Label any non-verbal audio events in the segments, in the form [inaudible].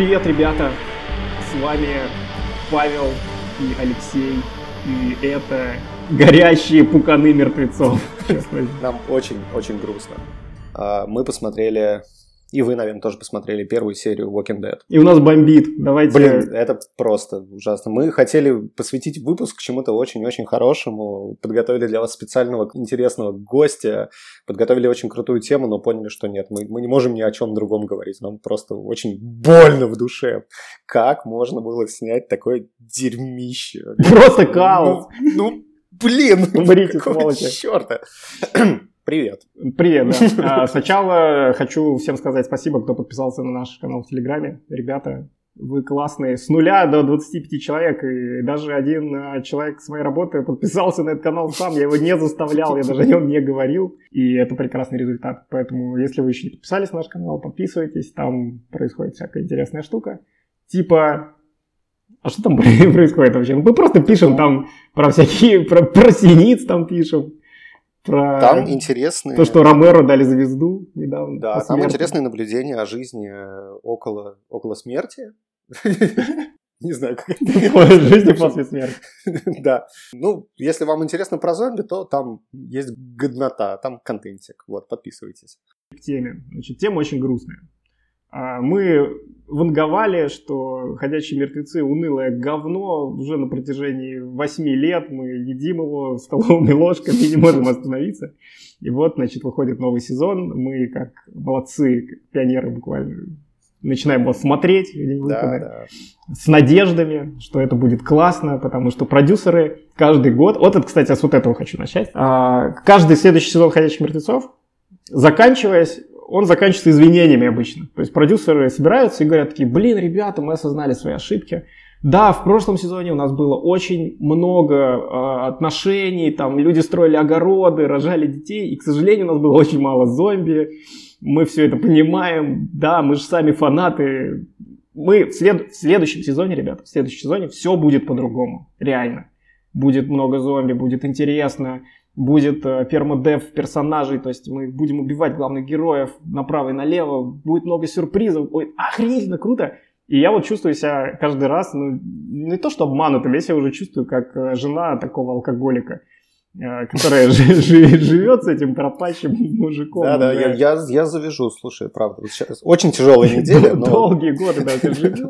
Привет, ребята! С вами Павел и Алексей. И это горящие пуканы мертвецов. [laughs] Нам очень-очень грустно. А, мы посмотрели и вы, наверное, тоже посмотрели первую серию Walking Dead. И у нас бомбит. Давайте... Блин, это просто ужасно. Мы хотели посвятить выпуск чему-то очень-очень хорошему. Подготовили для вас специального интересного гостя. Подготовили очень крутую тему, но поняли, что нет. Мы, мы не можем ни о чем другом говорить. Нам просто очень больно в душе. Как можно было снять такое дерьмище? Просто. Ну, ну блин. Умрите, сволочи. Черта. Привет. Привет, да. [laughs] А, сначала хочу всем сказать спасибо, кто подписался на наш канал в Телеграме. Ребята, вы классные. С нуля до 25 человек. И даже один а, человек с моей работы подписался на этот канал сам. Я его не заставлял, я даже о нем не говорил. И это прекрасный результат. Поэтому, если вы еще не подписались на наш канал, подписывайтесь. Там происходит всякая интересная штука. Типа а что там [laughs] происходит вообще? Мы просто пишем там про всякие, про, про синиц там пишем, про там интересные... То, что Ромеро дали звезду недавно. Да, там интересные наблюдения о жизни э, около, около смерти. [laughs] Не знаю, как это. Жизни после смерти. [laughs] Да. Ну, если вам интересно про зомби, то там есть годнота, там контентик. Вот, подписывайтесь. К теме. Значит, тема очень грустная. А, мы ванговали, что «Ходячие мертвецы» унылое говно уже на протяжении восьми лет. Мы едим его [laughs] столовыми ложками и не можем остановиться. И вот, значит, выходит новый сезон. Мы, как молодцы, как пионеры буквально, начинаем его смотреть да, да. с надеждами, что это будет классно, потому что продюсеры каждый год... Вот это, кстати, с вот этого хочу начать. А, каждый следующий сезон «Ходячих мертвецов», заканчиваясь, он заканчивается извинениями обычно. То есть продюсеры собираются и говорят такие, блин, ребята, мы осознали свои ошибки. Да, в прошлом сезоне у нас было очень много э, отношений, там люди строили огороды, рожали детей, и, к сожалению, у нас было очень мало зомби. Мы все это понимаем, да, мы же сами фанаты. Мы в, след... в следующем сезоне, ребята, в следующем сезоне все будет по-другому, реально. Будет много зомби, будет интересно, будет э, пермодев персонажей, то есть мы будем убивать главных героев направо и налево, будет много сюрпризов, ой, охренительно круто. И я вот чувствую себя каждый раз, ну, не то что обманутым, я себя уже чувствую как э, жена такого алкоголика, э, которая живет с этим пропащим мужиком. Да, да, я, я, завяжу, слушай, правда. Очень тяжелая неделя. Долгие годы, да, [laughs] живет.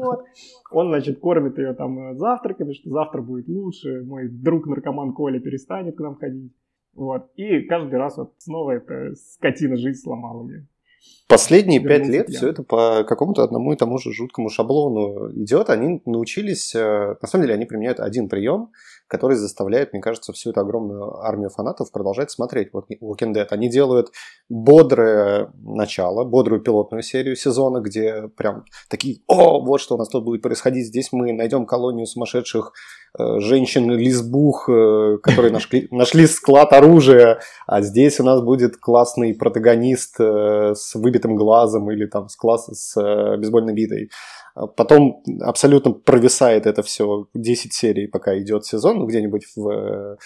Он, значит, кормит ее там завтраками, что завтра будет лучше, мой друг наркоман Коля перестанет к нам ходить. Вот. И каждый раз вот снова эта скотина жизнь сломала мне. Последние пять лет я. все это по какому-то одному и тому же жуткому шаблону идет. Они научились, э, на самом деле они применяют один прием, который заставляет, мне кажется, всю эту огромную армию фанатов продолжать смотреть вот Walking Dead. Они делают бодрое начало, бодрую пилотную серию сезона, где прям такие, о, вот что у нас тут будет происходить, здесь мы найдем колонию сумасшедших э, женщин-лесбух, э, которые нашли, [laughs] нашли склад оружия, а здесь у нас будет классный протагонист э, с выбитым глазом или там с, класс, с бейсбольной битой. Потом абсолютно провисает это все 10 серий, пока идет сезон, ну, где-нибудь в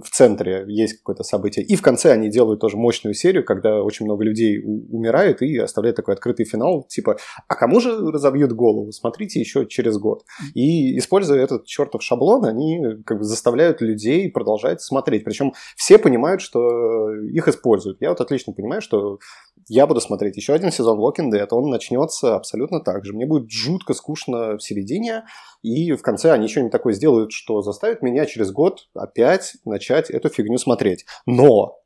в центре есть какое-то событие. И в конце они делают тоже мощную серию, когда очень много людей умирают и оставляют такой открытый финал, типа, а кому же разобьют голову? Смотрите еще через год. И используя этот чертов шаблон, они как бы заставляют людей продолжать смотреть. Причем все понимают, что их используют. Я вот отлично понимаю, что я буду смотреть еще один сезон Walking Dead, он начнется абсолютно так же. Мне будет жутко скучно в середине, и в конце они что-нибудь такое сделают, что заставит меня через год опять начать эту фигню смотреть. Но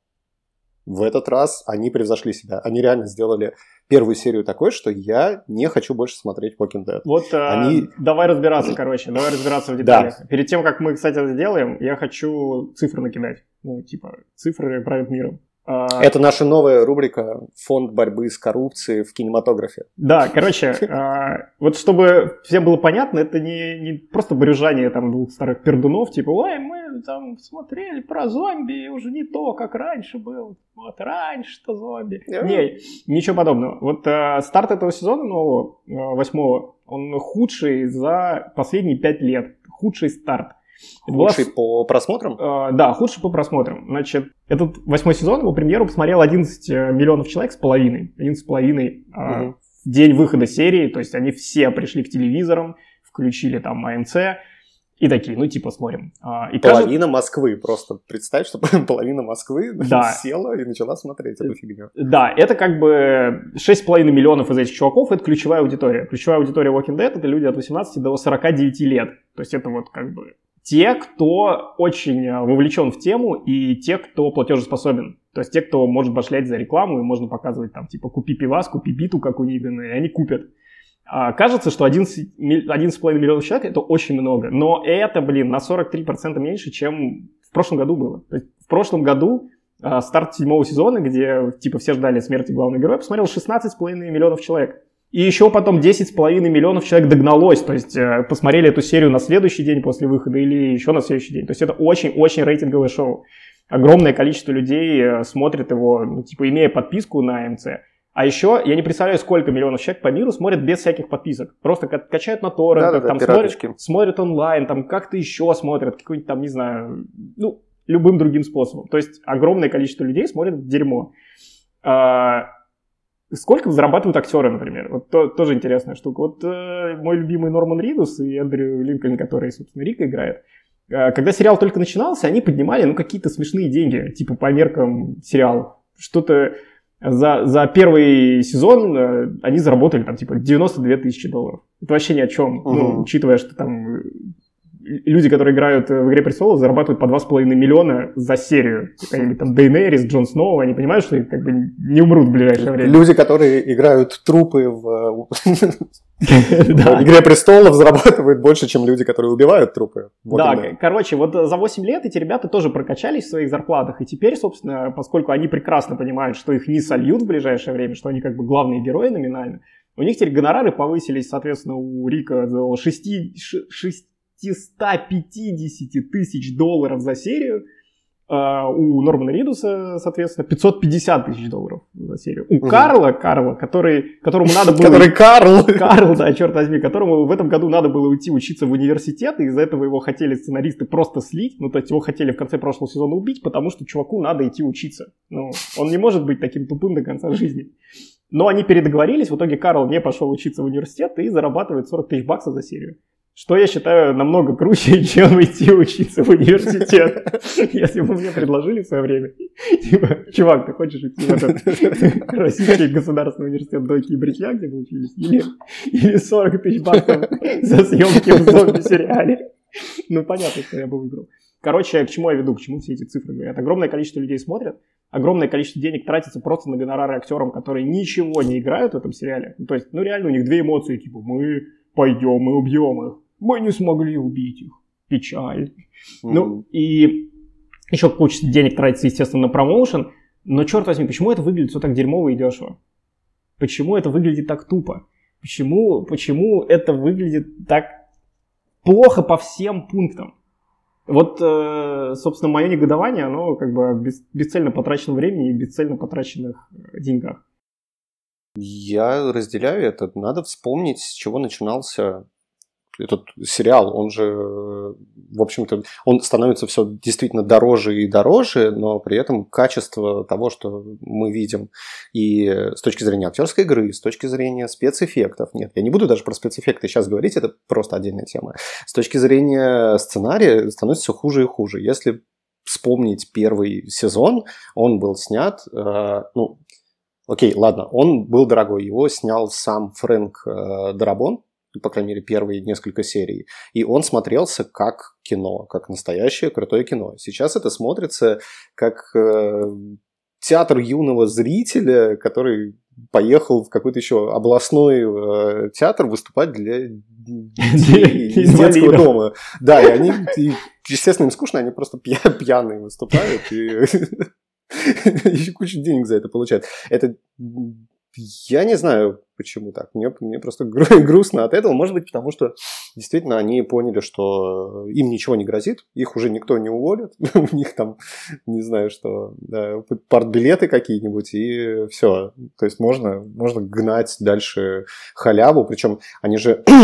в этот раз они превзошли себя. Они реально сделали первую серию такой, что я не хочу больше смотреть Walking Dead. Вот э, они... э, давай разбираться, короче, давай разбираться в деталях. Да. Перед тем, как мы, кстати, это сделаем, я хочу цифры накидать. Ну, типа, цифры правят миром. А, Это наша новая рубрика «Фонд борьбы с коррупцией в кинематографе». Да, короче, [laughs] а, вот чтобы всем было понятно, это не, не просто брюжание там двух старых пердунов, типа «Ой, мы там смотрели про зомби, уже не то, как раньше было, вот раньше-то зомби». Не, ничего подобного. Вот а, старт этого сезона нового, восьмого, он худший за последние пять лет. Худший старт. Худший была... по просмотрам? Э, да, худший по просмотрам. Значит, этот восьмой сезон, его премьеру посмотрел 11 э, миллионов человек с половиной. 11 с половиной. Угу. день выхода серии, то есть они все пришли к телевизорам, включили там АМЦ, и такие, ну, типа, смотрим. А, и половина кажется... Москвы, просто представь, что [laughs] половина Москвы да. [laughs] села и начала смотреть эту фигню. Да, это как бы 6,5 миллионов из этих чуваков, это ключевая аудитория. Ключевая аудитория Walking Dead — это люди от 18 до 49 лет. То есть это вот как бы те, кто очень э, вовлечен в тему, и те, кто платежеспособен. То есть те, кто может башлять за рекламу, и можно показывать там, типа, купи пивас, купи биту, как Нидена, и они купят. А, кажется, что 11,5 миллионов человек это очень много, но это, блин, на 43% меньше, чем в прошлом году было. То есть в прошлом году а, старт седьмого сезона, где типа все ждали смерти главного героя, посмотрел 16,5 миллионов человек. И еще потом 10,5 миллионов человек догналось, то есть э, посмотрели эту серию на следующий день после выхода или еще на следующий день. То есть это очень-очень рейтинговое шоу. Огромное количество людей э, смотрит его, ну, типа, имея подписку на МЦ. А еще я не представляю, сколько миллионов человек по миру смотрят без всяких подписок. Просто качают на торрентах, да, там смотрят, смотрят онлайн, там как-то еще смотрят, какой-нибудь там, не знаю, ну, любым другим способом. То есть огромное количество людей смотрят дерьмо. А, сколько зарабатывают актеры, например? Вот то, тоже интересная штука. Вот э, мой любимый Норман Ридус и Эндрю Линкольн, который, собственно, Рика играет, э, когда сериал только начинался, они поднимали, ну, какие-то смешные деньги, типа по меркам сериала. Что-то за, за первый сезон э, они заработали там типа 92 тысячи долларов. Это вообще ни о чем, угу. ну, учитывая, что там люди, которые играют в «Игре престолов», зарабатывают по 2,5 миллиона за серию. Какая-нибудь там Дейнерис, Джон Сноу, они понимают, что как бы не умрут в ближайшее время. Люди, которые играют трупы в [laughs] «Игре престолов», зарабатывают больше, чем люди, которые убивают трупы. Да, короче, вот за 8 лет эти ребята тоже прокачались в своих зарплатах, и теперь, собственно, поскольку они прекрасно понимают, что их не сольют в ближайшее время, что они как бы главные герои номинально, у них теперь гонорары повысились, соответственно, у Рика до 6, 6 550 тысяч долларов за серию. Uh, у Нормана Ридуса, соответственно, 550 тысяч долларов за серию. У угу. Карла, Карла, который, которому надо было... Который Карл! Карл, да, черт возьми, которому в этом году надо было уйти учиться в университет, и из-за этого его хотели сценаристы просто слить, ну, то есть его хотели в конце прошлого сезона убить, потому что чуваку надо идти учиться. Ну, он не может быть таким тупым до конца жизни. Но они передоговорились, в итоге Карл не пошел учиться в университет и зарабатывает 40 тысяч баксов за серию. Что я считаю намного круче, [laughs] чем идти учиться в университет. Если бы мне предложили в свое время, типа, чувак, ты хочешь идти в этот [laughs] Российский государственный университет Дойки и Бритья, где мы учились, или, или 40 тысяч баксов за съемки в зомби-сериале? Ну, понятно, что я бы выбрал. Короче, к чему я веду, к чему все эти цифры говорят? Огромное количество людей смотрят, огромное количество денег тратится просто на гонорары актерам, которые ничего не играют в этом сериале. Ну, то есть, ну реально у них две эмоции, типа, мы пойдем и убьем их мы не смогли убить их. Печаль. Mm-hmm. Ну, и еще куча денег тратится, естественно, на промоушен. Но, черт возьми, почему это выглядит все так дерьмово и дешево? Почему это выглядит так тупо? Почему, почему это выглядит так плохо по всем пунктам? Вот, э, собственно, мое негодование, оно как бы без, бесцельно потраченном времени и бесцельно потраченных деньгах. Я разделяю это. Надо вспомнить, с чего начинался этот сериал, он же, в общем-то, он становится все действительно дороже и дороже, но при этом качество того, что мы видим, и с точки зрения актерской игры, с точки зрения спецэффектов, нет, я не буду даже про спецэффекты сейчас говорить, это просто отдельная тема. С точки зрения сценария становится все хуже и хуже. Если вспомнить первый сезон, он был снят, э, ну, окей, ладно, он был дорогой, его снял сам Фрэнк э, Дарабон, по крайней мере, первые несколько серий. И он смотрелся как кино, как настоящее крутое кино. Сейчас это смотрится как э, театр юного зрителя, который поехал в какой-то еще областной э, театр выступать для детей [laughs] из детского дома. Да, и они, и, естественно, им скучно, они просто пьяные выступают и [laughs] еще кучу денег за это получают. Это я не знаю, почему так. Мне, мне просто [laughs] грустно от этого. Может быть, потому что действительно они поняли, что им ничего не грозит, их уже никто не уволит. [laughs] У них там, не знаю, что, да, партбилеты какие-нибудь, и все. То есть можно, можно гнать дальше халяву. Причем они же... [clears throat]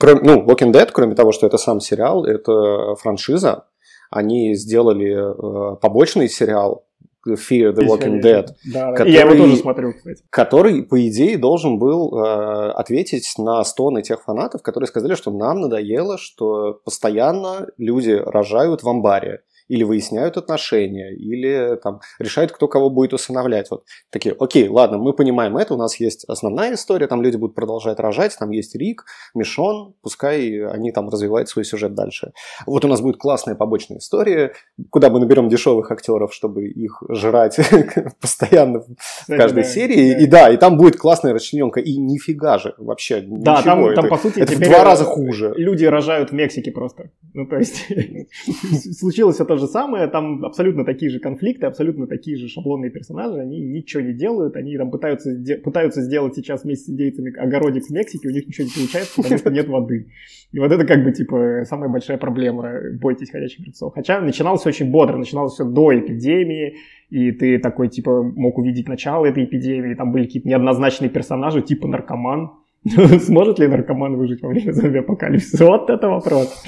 Кроме, ну, Walking Dead, кроме того, что это сам сериал, это франшиза. Они сделали э, побочный сериал Fear the Walking Dead. Да, который, я его тоже смотрю, кстати. Который, по идее, должен был э, ответить на стоны тех фанатов, которые сказали, что нам надоело, что постоянно люди рожают в амбаре или выясняют отношения, или там решают, кто кого будет усыновлять. Вот такие, окей, ладно, мы понимаем это, у нас есть основная история, там люди будут продолжать рожать, там есть Рик, Мишон, пускай они там развивают свой сюжет дальше. Вот у нас будет классная побочная история, куда мы наберем дешевых актеров, чтобы их жрать [laughs] постоянно в каждой серии. И да, и там будет классная расчлененка. И нифига же вообще Да, там, там по сути это в два раза хуже. Люди рожают в Мексике просто. Ну, то есть [laughs] случилось это же самое, там абсолютно такие же конфликты, абсолютно такие же шаблонные персонажи, они ничего не делают, они там пытаются, пытаются сделать сейчас вместе с индейцами огородик в Мексике, у них ничего не получается, потому что нет воды. И вот это как бы типа самая большая проблема, бойтесь ходячих мертвецов. Хотя начиналось очень бодро, начиналось все до эпидемии, и ты такой типа мог увидеть начало этой эпидемии, там были какие-то неоднозначные персонажи, типа наркоман, [laughs] Сможет ли наркоман выжить во время зомби-апокалипсиса? Вот это вопрос.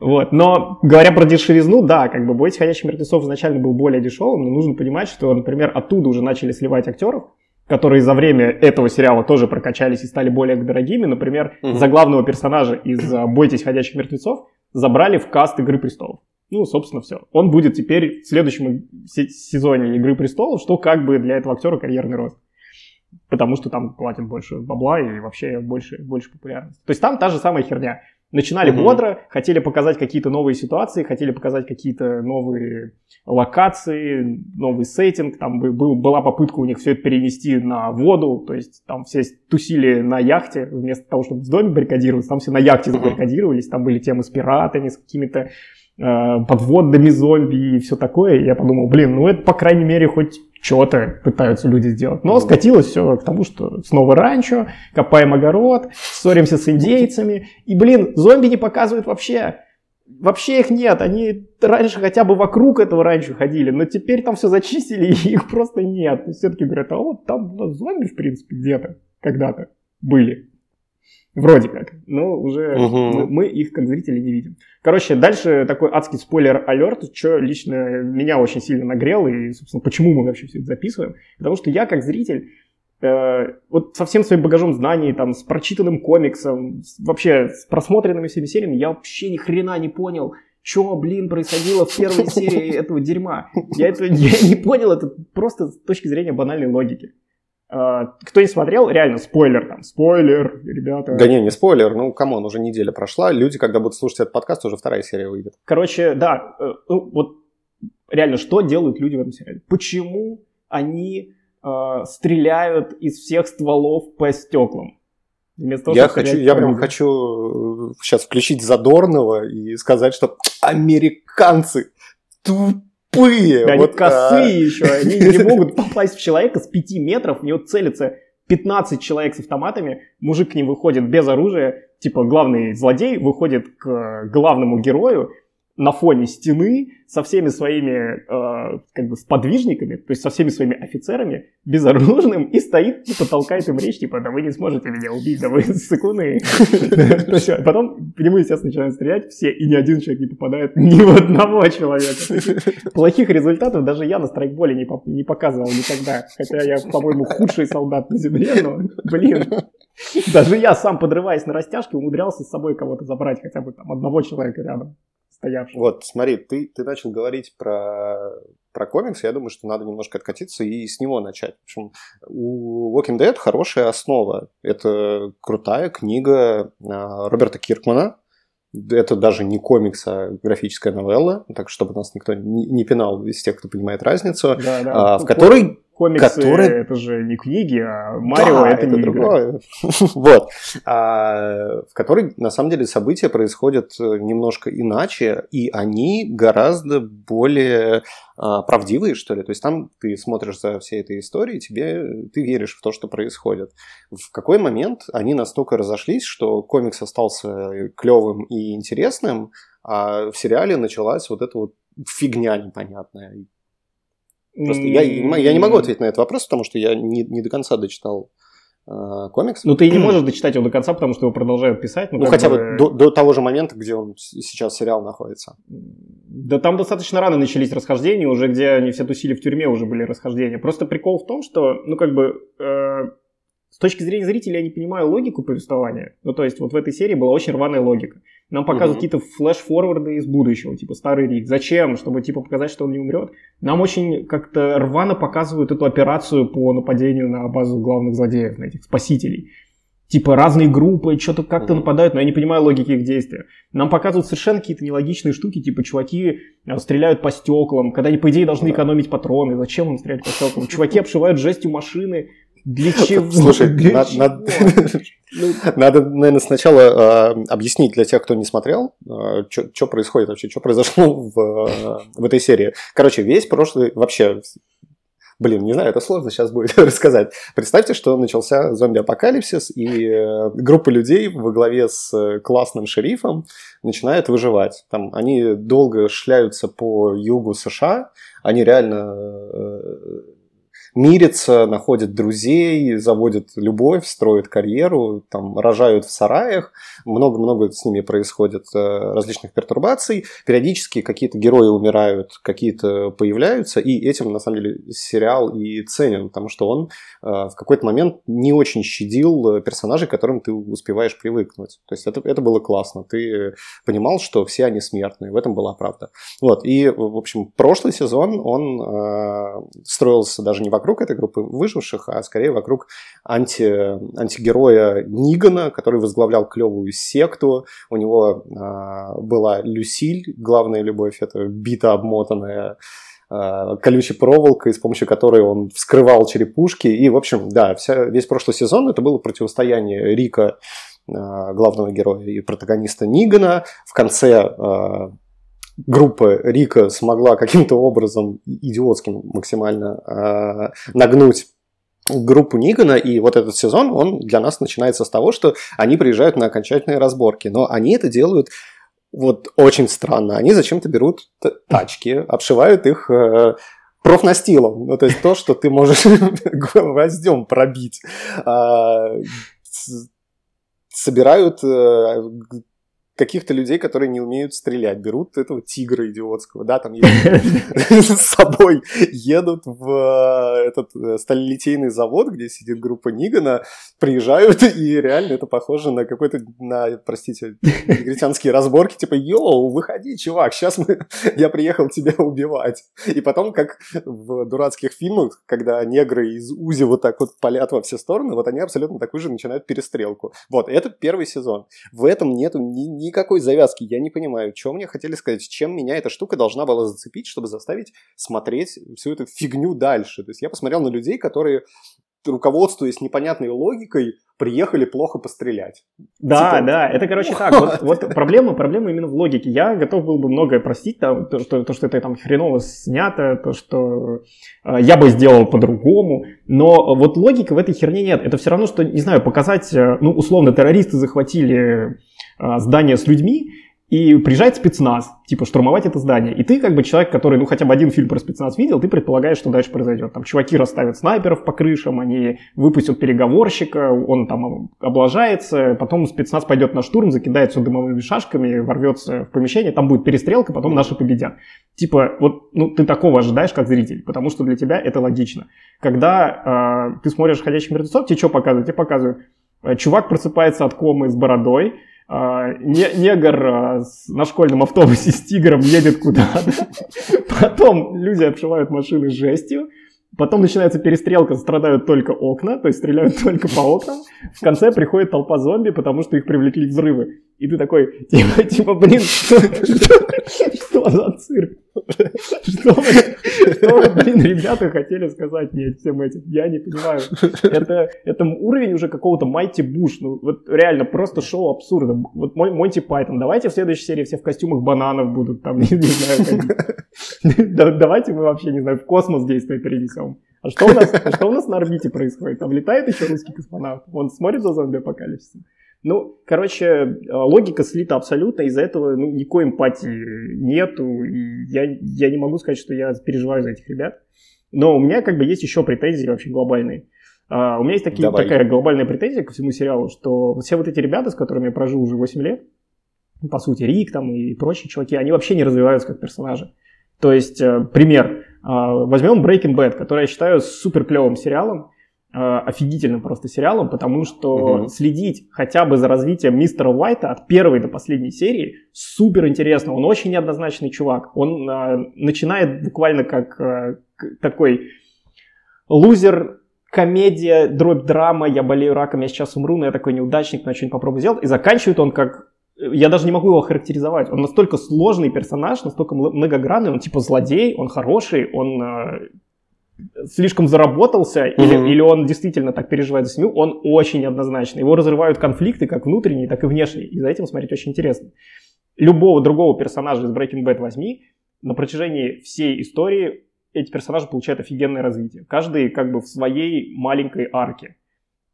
Вот. Но говоря про дешевизну, да, как бы «Бойтесь ходячих мертвецов» изначально был более дешевым, но нужно понимать, что, например, оттуда уже начали сливать актеров, которые за время этого сериала тоже прокачались и стали более дорогими. Например, угу. за главного персонажа из «Бойтесь ходячих мертвецов» забрали в каст «Игры престолов». Ну, собственно, все. Он будет теперь в следующем сезоне «Игры престолов», что как бы для этого актера карьерный рост потому что там платят больше бабла и вообще больше, больше популярности. То есть там та же самая херня. Начинали угу. бодро, хотели показать какие-то новые ситуации, хотели показать какие-то новые локации, новый сеттинг. Там был, была попытка у них все это перенести на воду, то есть там все тусили на яхте, вместо того, чтобы в доме баррикадироваться, там все на яхте забаррикадировались, там были темы с пиратами, с какими-то подводными зомби и все такое. И я подумал, блин, ну это, по крайней мере, хоть что-то пытаются люди сделать. Но скатилось все к тому, что снова ранчо, копаем огород, ссоримся с индейцами. И, блин, зомби не показывают вообще. Вообще их нет. Они раньше хотя бы вокруг этого раньше ходили, но теперь там все зачистили, [laughs] и их просто нет. Все-таки говорят, а вот там зомби, в принципе, где-то когда-то были. Вроде как. Но уже угу. мы, мы их как зрители не видим. Короче, дальше такой адский спойлер-алерт, что лично меня очень сильно нагрел, и, собственно, почему мы вообще все это записываем. Потому что я как зритель э, вот со всем своим багажом знаний, там, с прочитанным комиксом, с, вообще с просмотренными всеми сериями, я вообще ни хрена не понял, что, блин, происходило в первой серии этого дерьма. Я, это, я не понял это просто с точки зрения банальной логики. А, кто не смотрел, реально, спойлер там, спойлер, ребята. Да не, не спойлер, ну, come on, уже неделя прошла, люди, когда будут слушать этот подкаст, уже вторая серия выйдет. Короче, да, ну, вот реально, что делают люди в этом сериале? Почему они э, стреляют из всех стволов по стеклам? того, я хочу, я прям хочу сейчас э, включить Задорного и сказать, что американцы тут тупые. Они вот, косые а... еще, они не [laughs] могут попасть в человека с 5 метров, в него целится 15 человек с автоматами, мужик к ним выходит без оружия, типа главный злодей выходит к главному герою, на фоне стены со всеми своими э, как бы сподвижниками, то есть со всеми своими офицерами, безоружным, и стоит, типа, толкает им речь, типа, да вы не сможете меня убить, да вы сыкуны. [laughs] Потом по нему, естественно, начинают стрелять все, и ни один человек не попадает ни в одного человека. Плохих результатов даже я на страйкболе не показывал никогда, хотя я, по-моему, худший солдат на земле, но, блин, даже я сам, подрываясь на растяжке, умудрялся с собой кого-то забрать, хотя бы там одного человека рядом стоявшим. Вот, смотри, ты, ты начал говорить про, про комикс, я думаю, что надо немножко откатиться и с него начать. В общем, у Walking Dead хорошая основа. Это крутая книга а, Роберта Киркмана, это даже не комикс, а графическая новелла, так чтобы нас никто не, не пинал из тех, кто понимает разницу, да, да. А, в которой Комиксы который... это же не книги, а Марио да, это, это не другое. [laughs] вот. А, в которой на самом деле события происходят э, немножко иначе, и они гораздо более а, правдивые, что ли. То есть там ты смотришь за всей этой историей, тебе ты веришь в то, что происходит. В какой момент они настолько разошлись, что комикс остался клевым и интересным, а в сериале началась вот эта вот фигня непонятная. Просто я, я не могу ответить на этот вопрос, потому что я не, не до конца дочитал э, комикс. Ну, ты не [clears throat] можешь дочитать его до конца, потому что его продолжают писать. Ну, ну хотя бы, бы до, до того же момента, где он сейчас сериал находится. Да там достаточно рано начались расхождения, уже где они все тусили в тюрьме, уже были расхождения. Просто прикол в том, что, ну, как бы, э, с точки зрения зрителя я не понимаю логику повествования. Ну, то есть вот в этой серии была очень рваная логика. Нам показывают угу. какие-то флеш-форварды из будущего, типа старый Рик. Зачем? Чтобы типа показать, что он не умрет. Нам очень как-то рвано показывают эту операцию по нападению на базу главных злодеев, на этих спасителей. Типа разные группы что-то как-то нападают, но я не понимаю логики их действия. Нам показывают совершенно какие-то нелогичные штуки, типа чуваки э, стреляют по стеклам, когда они, по идее, должны экономить патроны. Зачем им стрелять по стеклам? Чуваки [laughs] обшивают жестью машины, для чего? Слушай, для [laughs] надо, чего? Надо, надо, наверное, сначала э, объяснить для тех, кто не смотрел, э, что происходит вообще, что произошло [laughs] в, э, в этой серии. Короче, весь прошлый, вообще, блин, не знаю, это сложно сейчас будет [laughs] рассказать. Представьте, что начался зомби-апокалипсис, и э, группа людей во главе с классным шерифом начинает выживать. Там они долго шляются по югу США, они реально э, мирятся, находят друзей, заводят любовь, строят карьеру, там, рожают в сараях. Много-много с ними происходит э, различных пертурбаций. Периодически какие-то герои умирают, какие-то появляются. И этим, на самом деле, сериал и ценен, потому что он э, в какой-то момент не очень щадил персонажей, к которым ты успеваешь привыкнуть. То есть это, это было классно. Ты понимал, что все они смертные. В этом была правда. Вот. И, в общем, прошлый сезон, он э, строился даже не вокруг вокруг этой группы выживших, а скорее вокруг анти, антигероя Нигана, который возглавлял клевую секту. У него а, была Люсиль, главная любовь, это бита обмотанная а, колючей проволокой, с помощью которой он вскрывал черепушки. И, в общем, да, вся, весь прошлый сезон это было противостояние Рика, а, главного героя и протагониста Нигана. В конце группа Рика смогла каким-то образом идиотским максимально э, нагнуть группу Нигана, и вот этот сезон, он для нас начинается с того, что они приезжают на окончательные разборки, но они это делают вот очень странно. Они зачем-то берут тачки, обшивают их э, профнастилом, ну то есть то, что ты можешь [laughs] гвоздем пробить, э, собирают э, каких-то людей, которые не умеют стрелять. Берут этого тигра идиотского, да, там [laughs] с собой едут в э, этот э, сталелитейный завод, где сидит группа Нигана, приезжают, и реально это похоже на какой-то, на, простите, негритянские разборки, типа, йоу, выходи, чувак, сейчас мы, [laughs] я приехал тебя убивать. И потом, как в дурацких фильмах, когда негры из УЗИ вот так вот палят во все стороны, вот они абсолютно такую же начинают перестрелку. Вот, это первый сезон. В этом нету ни, никакой завязки. Я не понимаю, что мне хотели сказать, чем меня эта штука должна была зацепить, чтобы заставить смотреть всю эту фигню дальше. То есть я посмотрел на людей, которые руководствуясь непонятной логикой, приехали плохо пострелять. Да, типа... да, это, короче, так. Вот, вот проблема, проблема именно в логике. Я готов был бы многое простить, там, то, что, то, что это там хреново снято, то, что э, я бы сделал по-другому, но вот логики в этой херне нет. Это все равно, что, не знаю, показать, э, ну, условно, террористы захватили э, здание с людьми, и приезжает спецназ, типа, штурмовать это здание. И ты, как бы человек, который, ну, хотя бы один фильм про спецназ видел, ты предполагаешь, что дальше произойдет. Там чуваки расставят снайперов по крышам, они выпустят переговорщика, он там облажается, потом спецназ пойдет на штурм, закидает все дымовыми шашками, ворвется в помещение, там будет перестрелка, потом наши победят. Типа, вот, ну, ты такого ожидаешь, как зритель, потому что для тебя это логично. Когда э, ты смотришь «Ходячих мертвецов», тебе что показывают? Тебе показывают, э, чувак просыпается от комы с бородой, а, негр а, на школьном автобусе с тигром едет куда-то. Потом люди обшивают машины жестью. Потом начинается перестрелка, страдают только окна, то есть стреляют [laughs] только по окнам. В конце приходит толпа зомби, потому что их привлекли взрывы. И ты такой, типа, [laughs] типа блин, что, за цирк? Что что блин, ребята хотели сказать мне всем этим? Я не понимаю. Это, это уровень уже какого-то Майти Буш. Ну, вот реально, просто шоу абсурда. Вот мой Монти Пайтон. Давайте в следующей серии все в костюмах бананов будут. Там, не, [laughs] не знаю. Давайте мы вообще, не знаю, в космос действие перенесем. А что у нас, а что у нас на орбите происходит? Там летает еще русский космонавт. Он смотрит за зомби-апокалипсисом. Ну, короче, э, логика слита абсолютно, из-за этого ну, никакой эмпатии нету, и я, я не могу сказать, что я переживаю за этих ребят. Но у меня как бы есть еще претензии вообще глобальные. Uh, у меня есть такие, такая глобальная претензия ко всему сериалу, что все вот эти ребята, с которыми я прожил уже 8 лет, по сути, Рик там и прочие чуваки, они вообще не развиваются как персонажи. То есть, э, пример. Э, возьмем Breaking Bad, который я считаю супер клевым сериалом, офигительным просто сериалом, потому что угу. следить хотя бы за развитием мистера Уайта от первой до последней серии супер интересно. Он очень неоднозначный чувак. Он начинает буквально как такой лузер комедия, дробь драма, я болею раком, я сейчас умру, но я такой неудачник, но что-нибудь попробую сделать. И заканчивает он как я даже не могу его характеризовать. Он настолько сложный персонаж, настолько многогранный, он типа злодей, он хороший, он э, слишком заработался, mm-hmm. или, или он действительно так переживает за семью, он очень однозначный. Его разрывают конфликты, как внутренние, так и внешние. И за этим смотреть очень интересно. Любого другого персонажа из Breaking Bad возьми, на протяжении всей истории эти персонажи получают офигенное развитие. Каждый как бы в своей маленькой арке.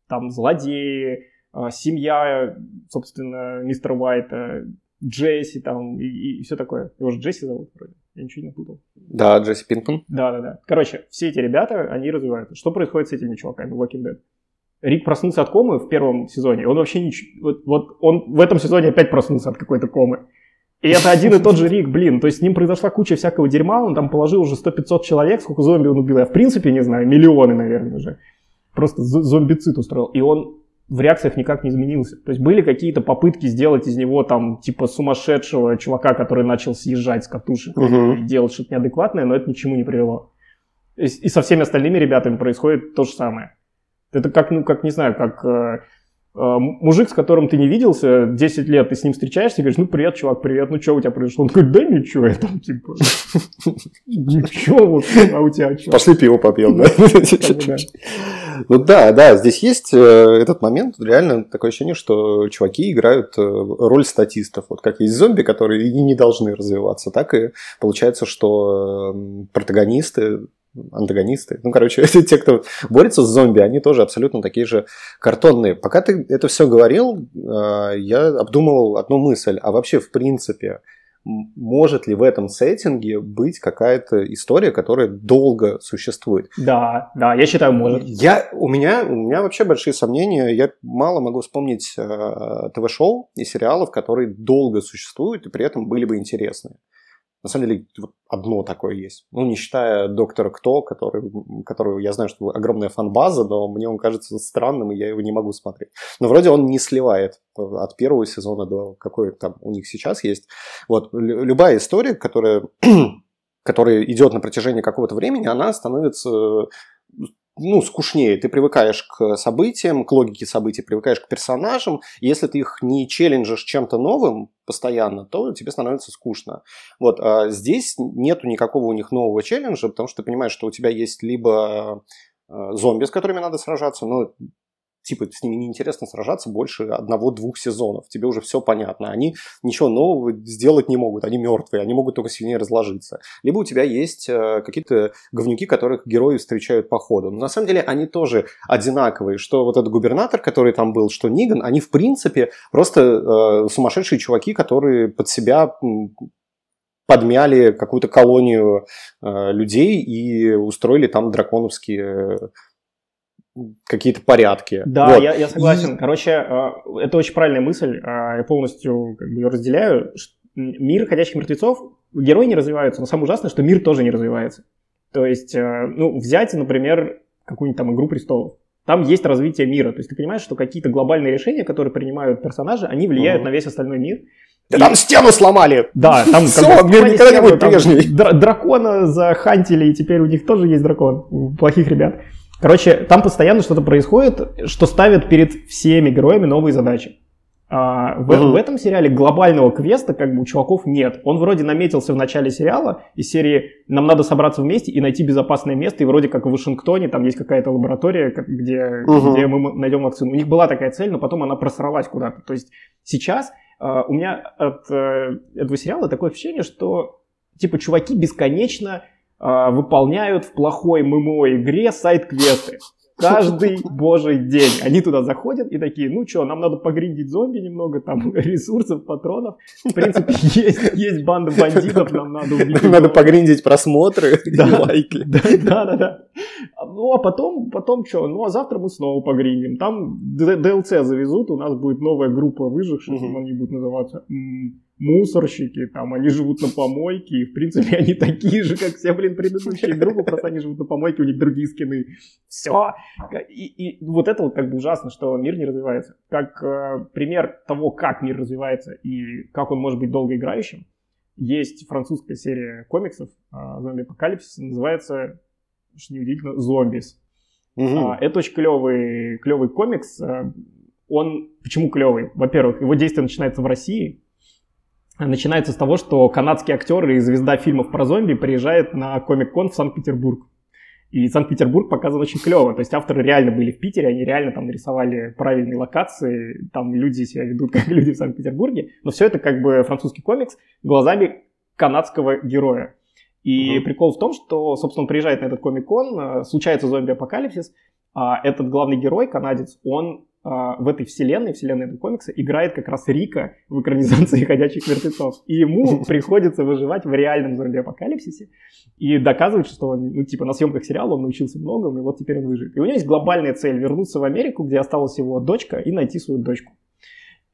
Там злодеи, а, семья, собственно, мистера Уайта, Джесси там и, и все такое. Его же Джесси зовут вроде. Я ничего не напутал. Да, Джесси Пинкман. Да, да, да. Короче, все эти ребята, они развиваются. Что происходит с этими чуваками в Walking Dead? Рик проснулся от комы в первом сезоне, он вообще ничего... Вот, вот он в этом сезоне опять проснулся от какой-то комы. И это один и тот же Рик, блин. То есть с ним произошла куча всякого дерьма, он там положил уже 100-500 человек, сколько зомби он убил. Я в принципе не знаю, миллионы, наверное, уже. Просто зомбицид устроил. И он в реакциях никак не изменился. То есть были какие-то попытки сделать из него там типа сумасшедшего чувака, который начал съезжать с катушек угу. и делать что-то неадекватное, но это ничему не привело. И, и со всеми остальными ребятами происходит то же самое. Это как, ну, как не знаю, как э, мужик, с которым ты не виделся 10 лет, ты с ним встречаешься и говоришь, ну, привет, чувак, привет, ну, что у тебя произошло? Он говорит, да ничего, я там, типа, ничего, вот, а у тебя что? Пошли пиво попьем, да? [laughs] Ну, да, да, здесь есть э, этот момент, реально такое ощущение, что чуваки играют э, роль статистов. Вот как есть зомби, которые и не должны развиваться, так и получается, что э, протагонисты антагонисты. Ну, короче, [laughs] те, кто борется с зомби, они тоже абсолютно такие же картонные. Пока ты это все говорил, а, я обдумывал одну мысль. А вообще, в принципе, может ли в этом сеттинге быть какая-то история, которая долго существует? Да, да, я считаю, может. Я, у, меня, у меня вообще большие сомнения. Я мало могу вспомнить э, ТВ-шоу и сериалов, которые долго существуют и при этом были бы интересны. На самом деле, вот одно такое есть. Ну, не считая Доктора Кто, который, которого я знаю, что огромная фан-база, но мне он кажется странным, и я его не могу смотреть. Но вроде он не сливает от первого сезона до какой там у них сейчас есть. Вот, любая история, которая [clears throat] которая идет на протяжении какого-то времени, она становится ну, скучнее. Ты привыкаешь к событиям, к логике событий, привыкаешь к персонажам. Если ты их не челленджишь чем-то новым постоянно, то тебе становится скучно. Вот, а здесь нету никакого у них нового челленджа, потому что ты понимаешь, что у тебя есть либо э, зомби, с которыми надо сражаться, но типа с ними неинтересно сражаться больше одного-двух сезонов. Тебе уже все понятно. Они ничего нового сделать не могут. Они мертвые, они могут только сильнее разложиться. Либо у тебя есть э, какие-то говнюки, которых герои встречают по ходу. Но на самом деле они тоже одинаковые. Что вот этот губернатор, который там был, что Ниган, они в принципе просто э, сумасшедшие чуваки, которые под себя подмяли какую-то колонию э, людей и устроили там драконовские какие-то порядки. Да, вот. я, я согласен. И... Короче, э, это очень правильная мысль, э, я полностью как бы, ее разделяю. Мир ходячих мертвецов, герои не развиваются, но самое ужасное, что мир тоже не развивается. То есть, э, ну, взять, например, какую-нибудь там «Игру престолов». Там есть развитие мира. То есть ты понимаешь, что какие-то глобальные решения, которые принимают персонажи, они влияют угу. на весь остальной мир. Да и... там стену сломали! Да, там Все, как мир никогда стену, не будет прежний. Дракона захантили, и теперь у них тоже есть дракон, у плохих ребят. Короче, там постоянно что-то происходит, что ставит перед всеми героями новые задачи. А, в, uh-huh. в этом сериале глобального квеста как бы у чуваков нет. Он вроде наметился в начале сериала из серии «Нам надо собраться вместе и найти безопасное место», и вроде как в Вашингтоне там есть какая-то лаборатория, где, uh-huh. где мы найдем вакцину. У них была такая цель, но потом она просралась куда-то. То есть сейчас uh, у меня от uh, этого сериала такое ощущение, что типа чуваки бесконечно э, выполняют в плохой ММО игре сайт-квесты. Каждый [laughs] божий день. Они туда заходят и такие, ну что, нам надо погриндить зомби немного, там [laughs] ресурсов, патронов. В принципе, [laughs] есть, есть банда бандитов, нам надо убить. Надо погриндить просмотры да, и лайки. Да, да, да, да. ну, а потом, потом что? Ну, а завтра мы снова погриндим. Там DLC завезут, у нас будет новая группа выживших, угу. они будут называться мусорщики, там, они живут на помойке, и, в принципе, [laughs] они такие же, как все, блин, предыдущие группы, просто они живут на помойке, у них другие скины. Все. И, и вот это вот как бы ужасно, что мир не развивается. Как э, пример того, как мир развивается и как он может быть долгоиграющим, есть французская серия комиксов э, «Зомби-апокалипсис», называется, что неудивительно, «Зомбис». Угу. Это очень клевый, клевый комикс. Э, он почему клевый? Во-первых, его действие начинается в России, начинается с того, что канадский актер и звезда фильмов про зомби приезжает на Комик-кон в Санкт-Петербург. И Санкт-Петербург показан очень клево. То есть авторы реально были в Питере, они реально там нарисовали правильные локации, там люди себя ведут как люди в Санкт-Петербурге. Но все это как бы французский комикс глазами канадского героя. И угу. прикол в том, что, собственно, он приезжает на этот комик-кон, э, случается зомби-апокалипсис, а этот главный герой, канадец, он в этой вселенной, вселенной этого комикса, играет как раз Рика в экранизации [laughs] «Ходячих мертвецов». И ему [laughs] приходится выживать в реальном зомби-апокалипсисе и доказывать, что он, ну, типа, на съемках сериала он научился многому, и вот теперь он выживет. И у него есть глобальная цель вернуться в Америку, где осталась его дочка, и найти свою дочку.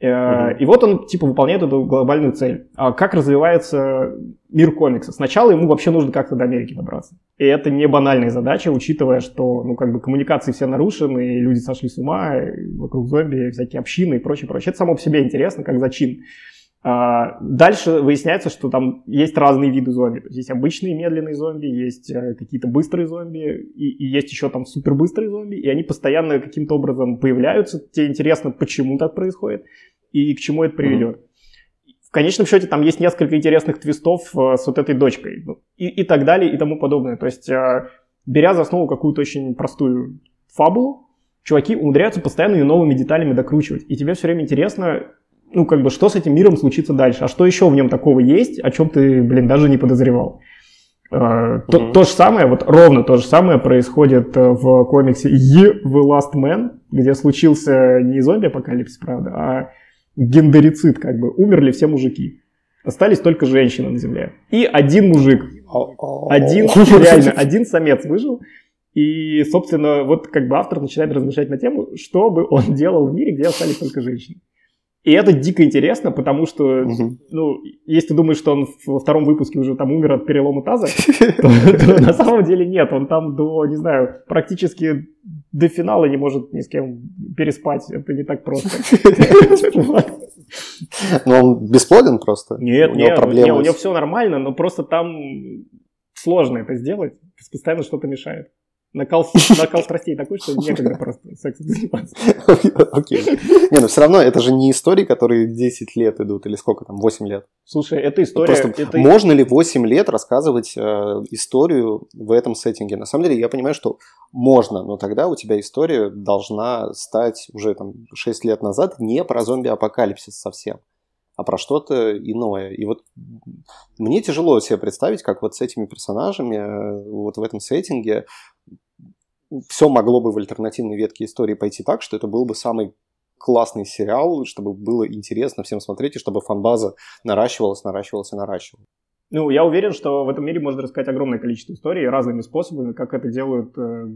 Mm-hmm. И вот он, типа, выполняет эту глобальную цель. А как развивается мир комикса? Сначала ему вообще нужно как-то до Америки добраться. И это не банальная задача, учитывая, что, ну, как бы коммуникации все нарушены, и люди сошли с ума, вокруг зомби всякие общины и прочее, прочее. Это само по себе интересно, как зачин. А дальше выясняется, что там есть разные виды зомби. То есть, есть обычные медленные зомби, есть э, какие-то быстрые зомби, и, и есть еще там супербыстрые зомби, и они постоянно каким-то образом появляются. Тебе интересно, почему так происходит и к чему это приведет. Mm-hmm. В конечном счете там есть несколько интересных твистов э, с вот этой дочкой ну, и, и так далее и тому подобное. То есть, э, беря за основу какую-то очень простую фабулу, чуваки умудряются постоянно ее новыми деталями докручивать. И тебе все время интересно, ну, как бы, что с этим миром случится дальше, а что еще в нем такого есть, о чем ты, блин, даже не подозревал. Uh, то, то же самое, вот ровно то же самое происходит э, в комиксе The Last Man, где случился не зомби-апокалипсис, правда, а гендерицид, как бы, умерли все мужики. Остались только женщины на земле. И один мужик. Один, реально, один самец выжил. И, собственно, вот как бы автор начинает размышлять на тему, что бы он делал в мире, где остались только женщины. И это дико интересно, потому что, угу. ну, если ты думаешь, что он во втором выпуске уже там умер от перелома таза, [laughs] то на самом деле нет. Он там до, не знаю, практически до финала не может ни с кем переспать. Это не так просто. Ну, он бесплоден просто? Нет, нет, у него все нормально, но просто там сложно это сделать. Постоянно что-то мешает. Накал, [laughs] накал страстей такой, что некогда просто сексом заниматься. Окей. Не, но все равно это же не истории, которые 10 лет идут, или сколько там, 8 лет. Слушай, это история... Просто это... можно ли 8 лет рассказывать э, историю в этом сеттинге? На самом деле я понимаю, что можно, но тогда у тебя история должна стать уже там 6 лет назад не про зомби-апокалипсис совсем а про что-то иное. И вот мне тяжело себе представить, как вот с этими персонажами, э, вот в этом сеттинге все могло бы в альтернативной ветке истории пойти так, что это был бы самый классный сериал, чтобы было интересно всем смотреть, и чтобы фанбаза наращивалась, наращивалась и наращивалась. Ну, я уверен, что в этом мире можно рассказать огромное количество историй разными способами, как это делают э,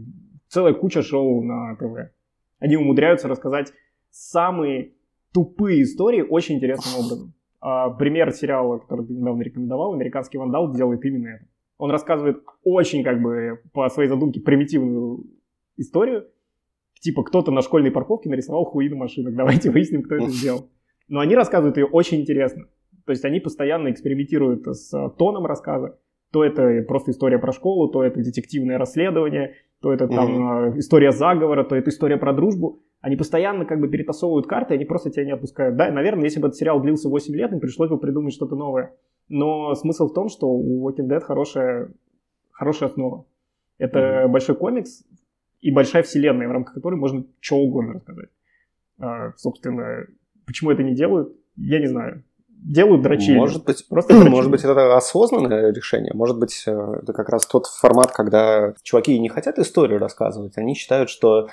целая куча шоу на ТВ. Они умудряются рассказать самые тупые истории очень интересным образом. А, пример сериала, который ты недавно рекомендовал, «Американский вандал», делает именно это. Он рассказывает очень, как бы, по своей задумке, примитивную историю. Типа, кто-то на школьной парковке нарисовал хуи на машинах. Давайте выясним, кто это сделал. Но они рассказывают ее очень интересно. То есть они постоянно экспериментируют с тоном рассказа. То это просто история про школу, то это детективное расследование, то это там mm-hmm. история заговора, то это история про дружбу. Они постоянно как бы перетасовывают карты, они просто тебя не отпускают. Да, наверное, если бы этот сериал длился 8 лет, им пришлось бы придумать что-то новое. Но смысл в том, что у Walking Dead хорошая, хорошая основа. Это mm-hmm. большой комикс и большая вселенная, в рамках которой можно что угодно рассказать. А, собственно, почему это не делают, я не знаю. Делают дрочили. Может быть, Просто [clears throat] может быть, это осознанное решение. Может быть, э, это как раз тот формат, когда чуваки не хотят историю рассказывать. Они считают, что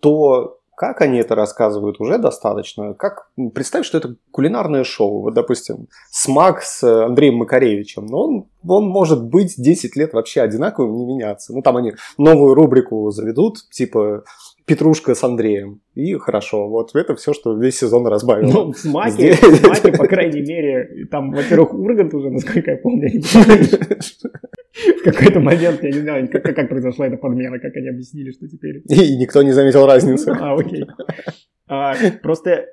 то, как они это рассказывают, уже достаточно. Как представь, что это кулинарное шоу. Вот, допустим, Смак с Андреем Макаревичем. Но он, он может быть 10 лет вообще одинаковым, не меняться. Ну, там они новую рубрику заведут, типа Петрушка с Андреем. И хорошо. Вот это все, что весь сезон разбавил. Ну, в смаке, в смаке, по крайней мере, там, во-первых, Ургант уже, насколько я помню, в какой-то момент, я не знаю, как, как произошла эта подмена, как они объяснили, что теперь... И никто не заметил разницы. А, окей. А, просто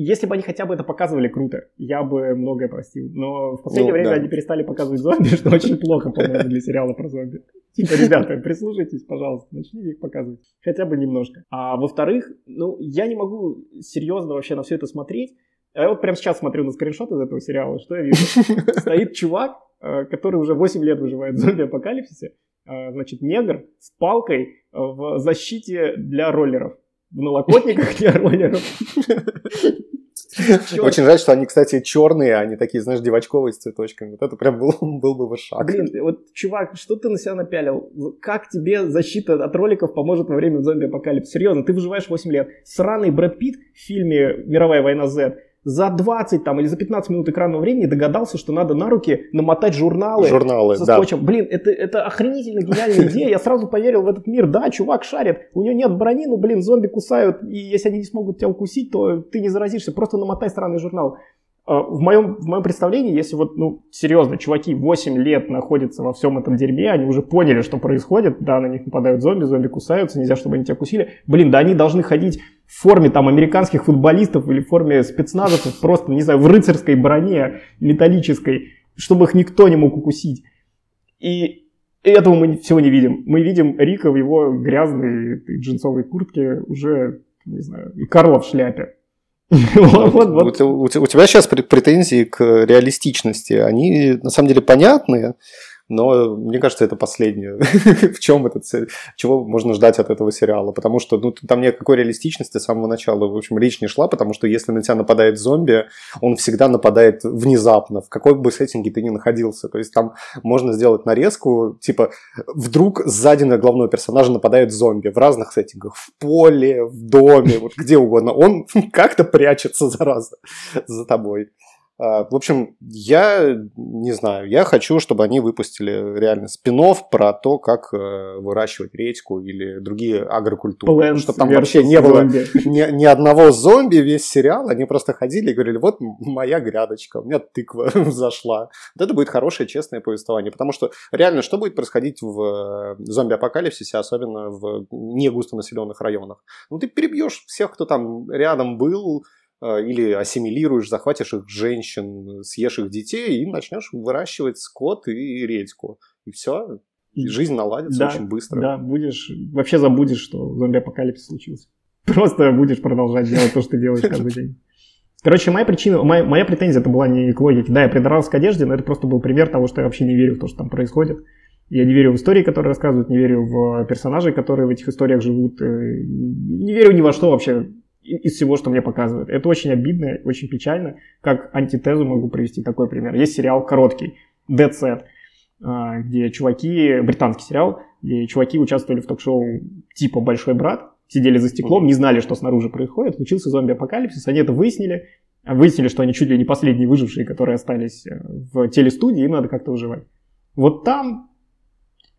если бы они хотя бы это показывали круто, я бы многое простил. Но в последнее ну, время да. они перестали показывать зомби, что очень плохо, по-моему, для сериала про зомби. Типа, ребята, прислушайтесь, пожалуйста, начните их показывать. Хотя бы немножко. А во-вторых, ну, я не могу серьезно вообще на все это смотреть. А я вот прямо сейчас смотрю на скриншот из этого сериала, что я вижу? Стоит чувак, э, который уже 8 лет выживает в зомби-апокалипсисе, э, значит, негр с палкой э, в защите для роллеров. В налокотниках для роллеров. [laughs] Очень жаль, что они, кстати, черные, а не такие, знаешь, девочковые с цветочками. Вот это прям был, был бы шаг. Блин, вот, чувак, что ты на себя напялил? Как тебе защита от роликов поможет во время зомби-апокалипсиса? Серьезно, ты выживаешь 8 лет. Сраный Брэд Питт в фильме «Мировая война Z» за 20 там, или за 15 минут экранного времени догадался, что надо на руки намотать журналы, журналы со скотчем. Да. Блин, это, это охренительно гениальная [laughs] идея. Я сразу поверил в этот мир. Да, чувак шарит, у него нет брони, ну, блин, зомби кусают, и если они не смогут тебя укусить, то ты не заразишься. Просто намотай странный журнал. А, в моем, в моем представлении, если вот, ну, серьезно, чуваки 8 лет находятся во всем этом дерьме, они уже поняли, что происходит, да, на них нападают зомби, зомби кусаются, нельзя, чтобы они тебя кусили. Блин, да они должны ходить в форме там американских футболистов или в форме спецназовцев, просто, не знаю, в рыцарской броне металлической, чтобы их никто не мог укусить. И этого мы всего не видим. Мы видим Рика в его грязной джинсовой куртке, уже, не знаю, и Карла в шляпе. У тебя сейчас претензии к реалистичности. Они на самом деле понятные, но мне кажется, это последнее. [laughs] в чем этот чего можно ждать от этого сериала? Потому что ну, там никакой реалистичности с самого начала, в общем, речь не шла, потому что если на тебя нападает зомби, он всегда нападает внезапно, в какой бы сеттинге ты ни находился. То есть там можно сделать нарезку, типа, вдруг сзади на главного персонажа нападает зомби в разных сеттингах, в поле, в доме, вот где угодно. Он [laughs] как-то прячется, зараза, за тобой. А, в общем, я не знаю, я хочу, чтобы они выпустили реально спин про то, как э, выращивать редьку или другие агрокультуры. Plants чтобы там вообще не было [laughs] ни, ни одного зомби весь сериал, они просто ходили и говорили, вот моя грядочка, у меня тыква [laughs] зашла. Вот это будет хорошее, честное повествование, потому что реально, что будет происходить в э, зомби-апокалипсисе, особенно в не густонаселенных районах? Ну, ты перебьешь всех, кто там рядом был, или ассимилируешь, захватишь их женщин, съешь их детей и начнешь выращивать скот и редьку. И все, и жизнь наладится да, очень быстро. Да, будешь, вообще забудешь, что зомби-апокалипсис случился. [laughs] Просто будешь продолжать делать то, что ты делаешь каждый день. Короче, моя причина, моя, моя претензия это была не к логике. Да, я придрался к одежде, но это просто был пример того, что я вообще не верю в то, что там происходит. Я не верю в истории, которые рассказывают, не верю в персонажей, которые в этих историях живут. Э, не верю ни во что вообще из всего, что мне показывают. Это очень обидно, очень печально. Как антитезу могу привести такой пример. Есть сериал короткий, Dead Set, а, где чуваки, британский сериал, где чуваки участвовали в ток-шоу типа «Большой брат», сидели за стеклом, не знали, что снаружи происходит, случился зомби-апокалипсис, они это выяснили, выяснили, что они чуть ли не последние выжившие, которые остались э, в телестудии, им надо как-то выживать. Вот там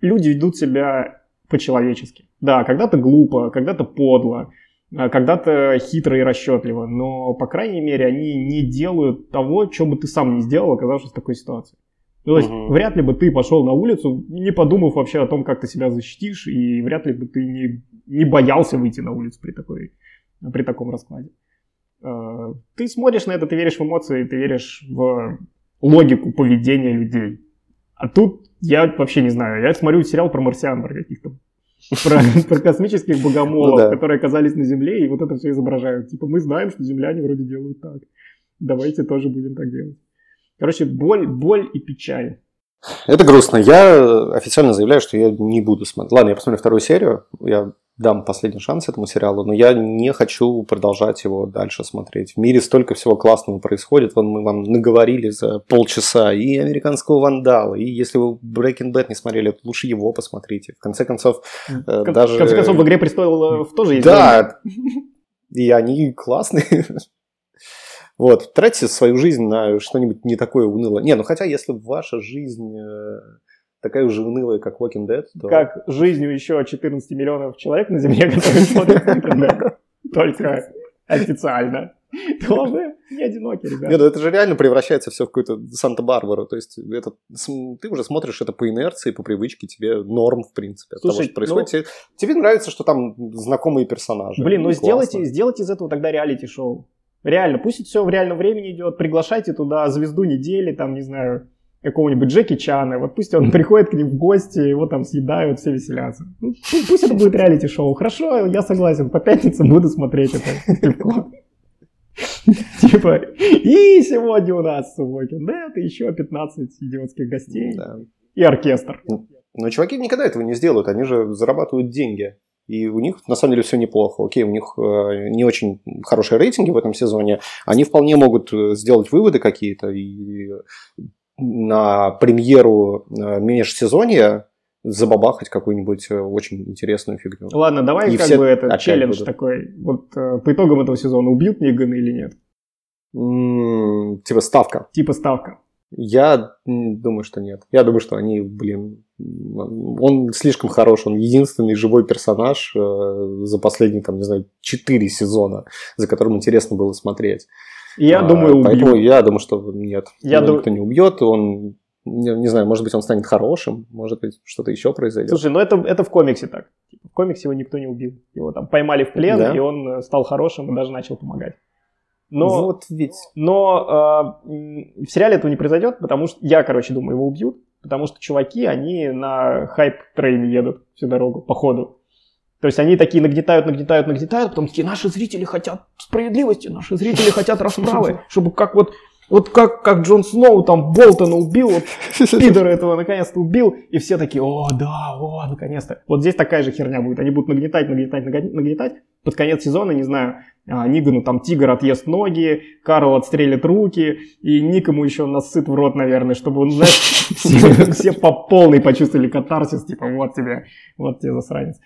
люди ведут себя по-человечески. Да, когда-то глупо, когда-то подло, когда-то хитро и расчетливо, но, по крайней мере, они не делают того, что бы ты сам не сделал, оказавшись в такой ситуации. Ну, то есть, угу. вряд ли бы ты пошел на улицу, не подумав вообще о том, как ты себя защитишь, и вряд ли бы ты не, не боялся выйти на улицу при, такой, при таком раскладе. А, ты смотришь на это, ты веришь в эмоции, ты веришь в логику поведения людей. А тут я вообще не знаю. Я смотрю сериал про марсиан, про каких-то про, [laughs] про космических богомолов, ну, да. которые оказались на Земле, и вот это все изображают. Типа, мы знаем, что земляне вроде делают так. Давайте тоже будем так делать. Короче, боль, боль и печаль. Это грустно. Я официально заявляю, что я не буду смотреть. Ладно, я посмотрю вторую серию. Я дам последний шанс этому сериалу, но я не хочу продолжать его дальше смотреть. В мире столько всего классного происходит. Вон мы вам наговорили за полчаса и американского вандала, и если вы Breaking Bad не смотрели, то лучше его посмотрите. В конце концов, э, даже... В конце концов, в «Игре престолов» тоже есть. Да, [laughs] и они классные. [laughs] Вот, тратьте свою жизнь на что-нибудь не такое унылое. Не, ну хотя если ваша жизнь э, такая уже унылая, как Walking Dead, то... Как жизнью еще 14 миллионов человек на Земле, [laughs] которые смотрят Walking Dead. Только официально. То вы не одиноки, ребята. Нет, ну это же реально превращается все в какую-то Санта-Барбару. То есть это, ты уже смотришь это по инерции, по привычке, тебе норм, в принципе, от Слушай, того, что происходит. Ну... Тебе, тебе нравится, что там знакомые персонажи. Блин, ну сделайте, сделайте из этого тогда реалити-шоу. Реально, пусть это все в реальном времени идет. Приглашайте туда звезду недели, там, не знаю, какого-нибудь Джеки Чана, вот пусть он приходит к ним в гости, его там съедают, все веселятся. Ну, пусть это будет реалити-шоу. Хорошо, я согласен, по пятницам буду смотреть это пивко. Типа, и сегодня у нас Walking Dead, и еще 15 идиотских гостей. И оркестр. Но чуваки никогда этого не сделают, они же зарабатывают деньги. И у них на самом деле все неплохо. Окей, у них э, не очень хорошие рейтинги в этом сезоне. Они вполне могут э, сделать выводы какие-то и на премьеру э, межсезонья забабахать какую-нибудь э, очень интересную фигню. Ладно, давай и как бы это челлендж будут. такой. Вот э, по итогам этого сезона убьют Нигана или нет? М-м, типа ставка. Типа ставка. Я думаю, что нет. Я думаю, что они, блин, он слишком хорош, он единственный живой персонаж за последние, там, не знаю, четыре сезона, за которым интересно было смотреть. Я а, думаю, убьют. Поэтому я думаю, что нет. Я дум... никто не убьет, он не, не знаю, может быть, он станет хорошим, может быть, что-то еще произойдет. Слушай, ну это, это в комиксе так. Типа, в комиксе его никто не убил. Его там поймали в плен, да? и он э, стал хорошим и даже начал помогать. Но, вот ведь. но э, в сериале этого не произойдет, потому что я, короче, думаю, его убьют, потому что чуваки, они на хайп-трейне едут всю дорогу, по ходу. То есть они такие нагнетают, нагнетают, нагнетают, потом такие, наши зрители хотят справедливости, наши зрители хотят расправы, [laughs] чтобы как вот вот как, как Джон Сноу там Болтона убил, вот пидора этого наконец-то убил, и все такие, о, да, о, наконец-то. Вот здесь такая же херня будет. Они будут нагнетать, нагнетать, нагнетать. Под конец сезона, не знаю, а, Нигану там тигр отъест ноги, Карл отстрелит руки, и Никому еще насыт в рот, наверное, чтобы он, знаешь, [laughs] все, все по полной почувствовали катарсис, типа, вот тебе, вот тебе засранец.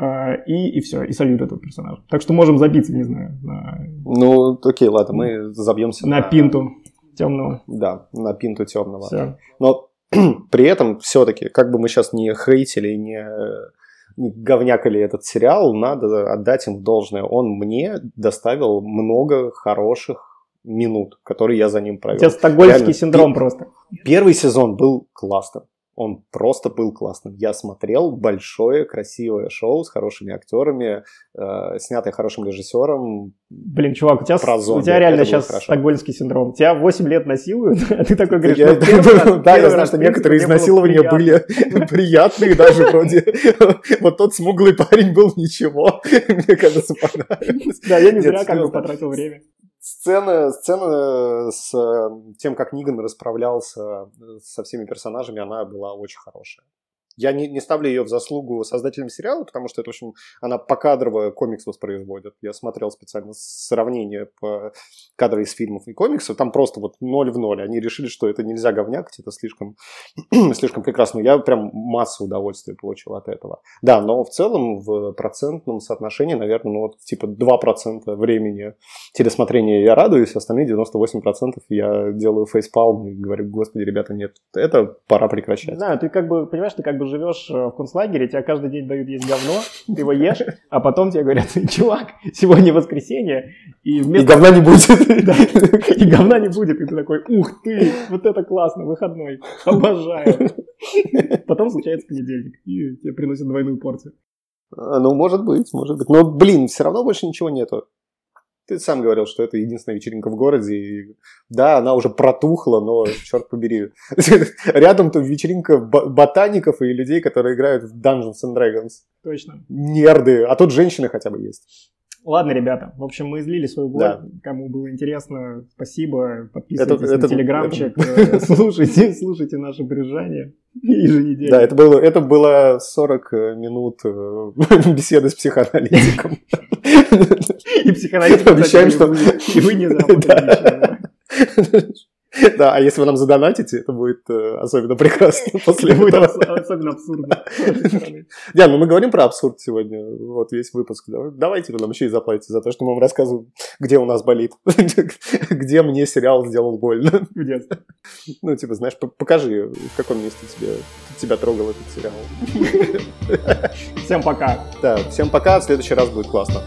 А, и, и все, и сольют этого персонажа. Так что можем забиться, не знаю. На... Ну, окей, ладно, мы забьемся на, на пинту темного. Да, на пинту темного. Все. Но [clears throat] при этом все-таки, как бы мы сейчас не хейтили, не, не говнякали этот сериал, надо отдать им должное. Он мне доставил много хороших минут, которые я за ним провел. У тебя стокгольмский Реально, синдром просто. Первый сезон был классным. Он просто был классным. Я смотрел большое, красивое шоу с хорошими актерами, э, снятое хорошим режиссером. Блин, чувак, у тебя, у тебя реально сейчас стокгольмский синдром. Тебя 8 лет насилуют, [laughs] а ты такой говоришь, я, ну, Да, я знаю, что некоторые изнасилования были [laughs] приятные даже вроде. Вот тот смуглый парень был ничего, [laughs] мне кажется, понравилось. Да, я не зря как бы потратил время. Сцена, сцена с э, тем, как Ниган расправлялся со всеми персонажами, она была очень хорошая. Я не, не ставлю ее в заслугу создателям сериала, потому что это, в общем, она покадрово комикс воспроизводит. Я смотрел специально сравнение по кадры из фильмов и комиксов, там просто вот ноль в ноль. Они решили, что это нельзя говнякать, это слишком, [clears throat] слишком прекрасно. Я прям массу удовольствия получил от этого. Да, но в целом в процентном соотношении, наверное, ну вот типа 2% времени телесмотрения я радуюсь, остальные 98% я делаю фейспалм и говорю, господи, ребята, нет, это пора прекращать. Знаю, ты как бы, понимаешь, ты как бы живешь э, в концлагере, тебе каждый день дают есть говно, ты его ешь, а потом тебе говорят, чувак, сегодня воскресенье, и вместо... И говна не будет. [laughs] Да, и говна не будет, и ты такой, ух ты, вот это классно, выходной, обожаю. Потом случается понедельник, и тебе приносят двойную порцию. А, ну, может быть, может быть. Но, блин, все равно больше ничего нету. Ты сам говорил, что это единственная вечеринка в городе. И, да, она уже протухла, но, черт побери. [laughs] Рядом то вечеринка ботаников и людей, которые играют в Dungeons and Dragons. Точно. Нерды. А тут женщины хотя бы есть. Ладно, ребята, в общем, мы излили свой блог. Да. Кому было интересно, спасибо. Подписывайтесь это, на это, телеграмчик, [laughs] это... слушайте, [laughs] слушайте наши брюзжания еженедельно. Да, это было, это было 40 минут э, беседы с психоаналитиком. И психоаналитик обещаем, что... И вы не. [laughs] [laughs] Да, а если вы нам задонатите, это будет э, особенно прекрасно [laughs] после будет особенно абсурдно. [laughs] Не, ну мы говорим про абсурд сегодня, вот весь выпуск. Давайте вы нам еще и заплатите за то, что мы вам рассказываем, где у нас болит, где мне сериал сделал больно. Где? Ну, типа, знаешь, покажи, в каком месте тебе, тебя трогал этот сериал. Всем пока. Да, всем пока, в следующий раз будет классно.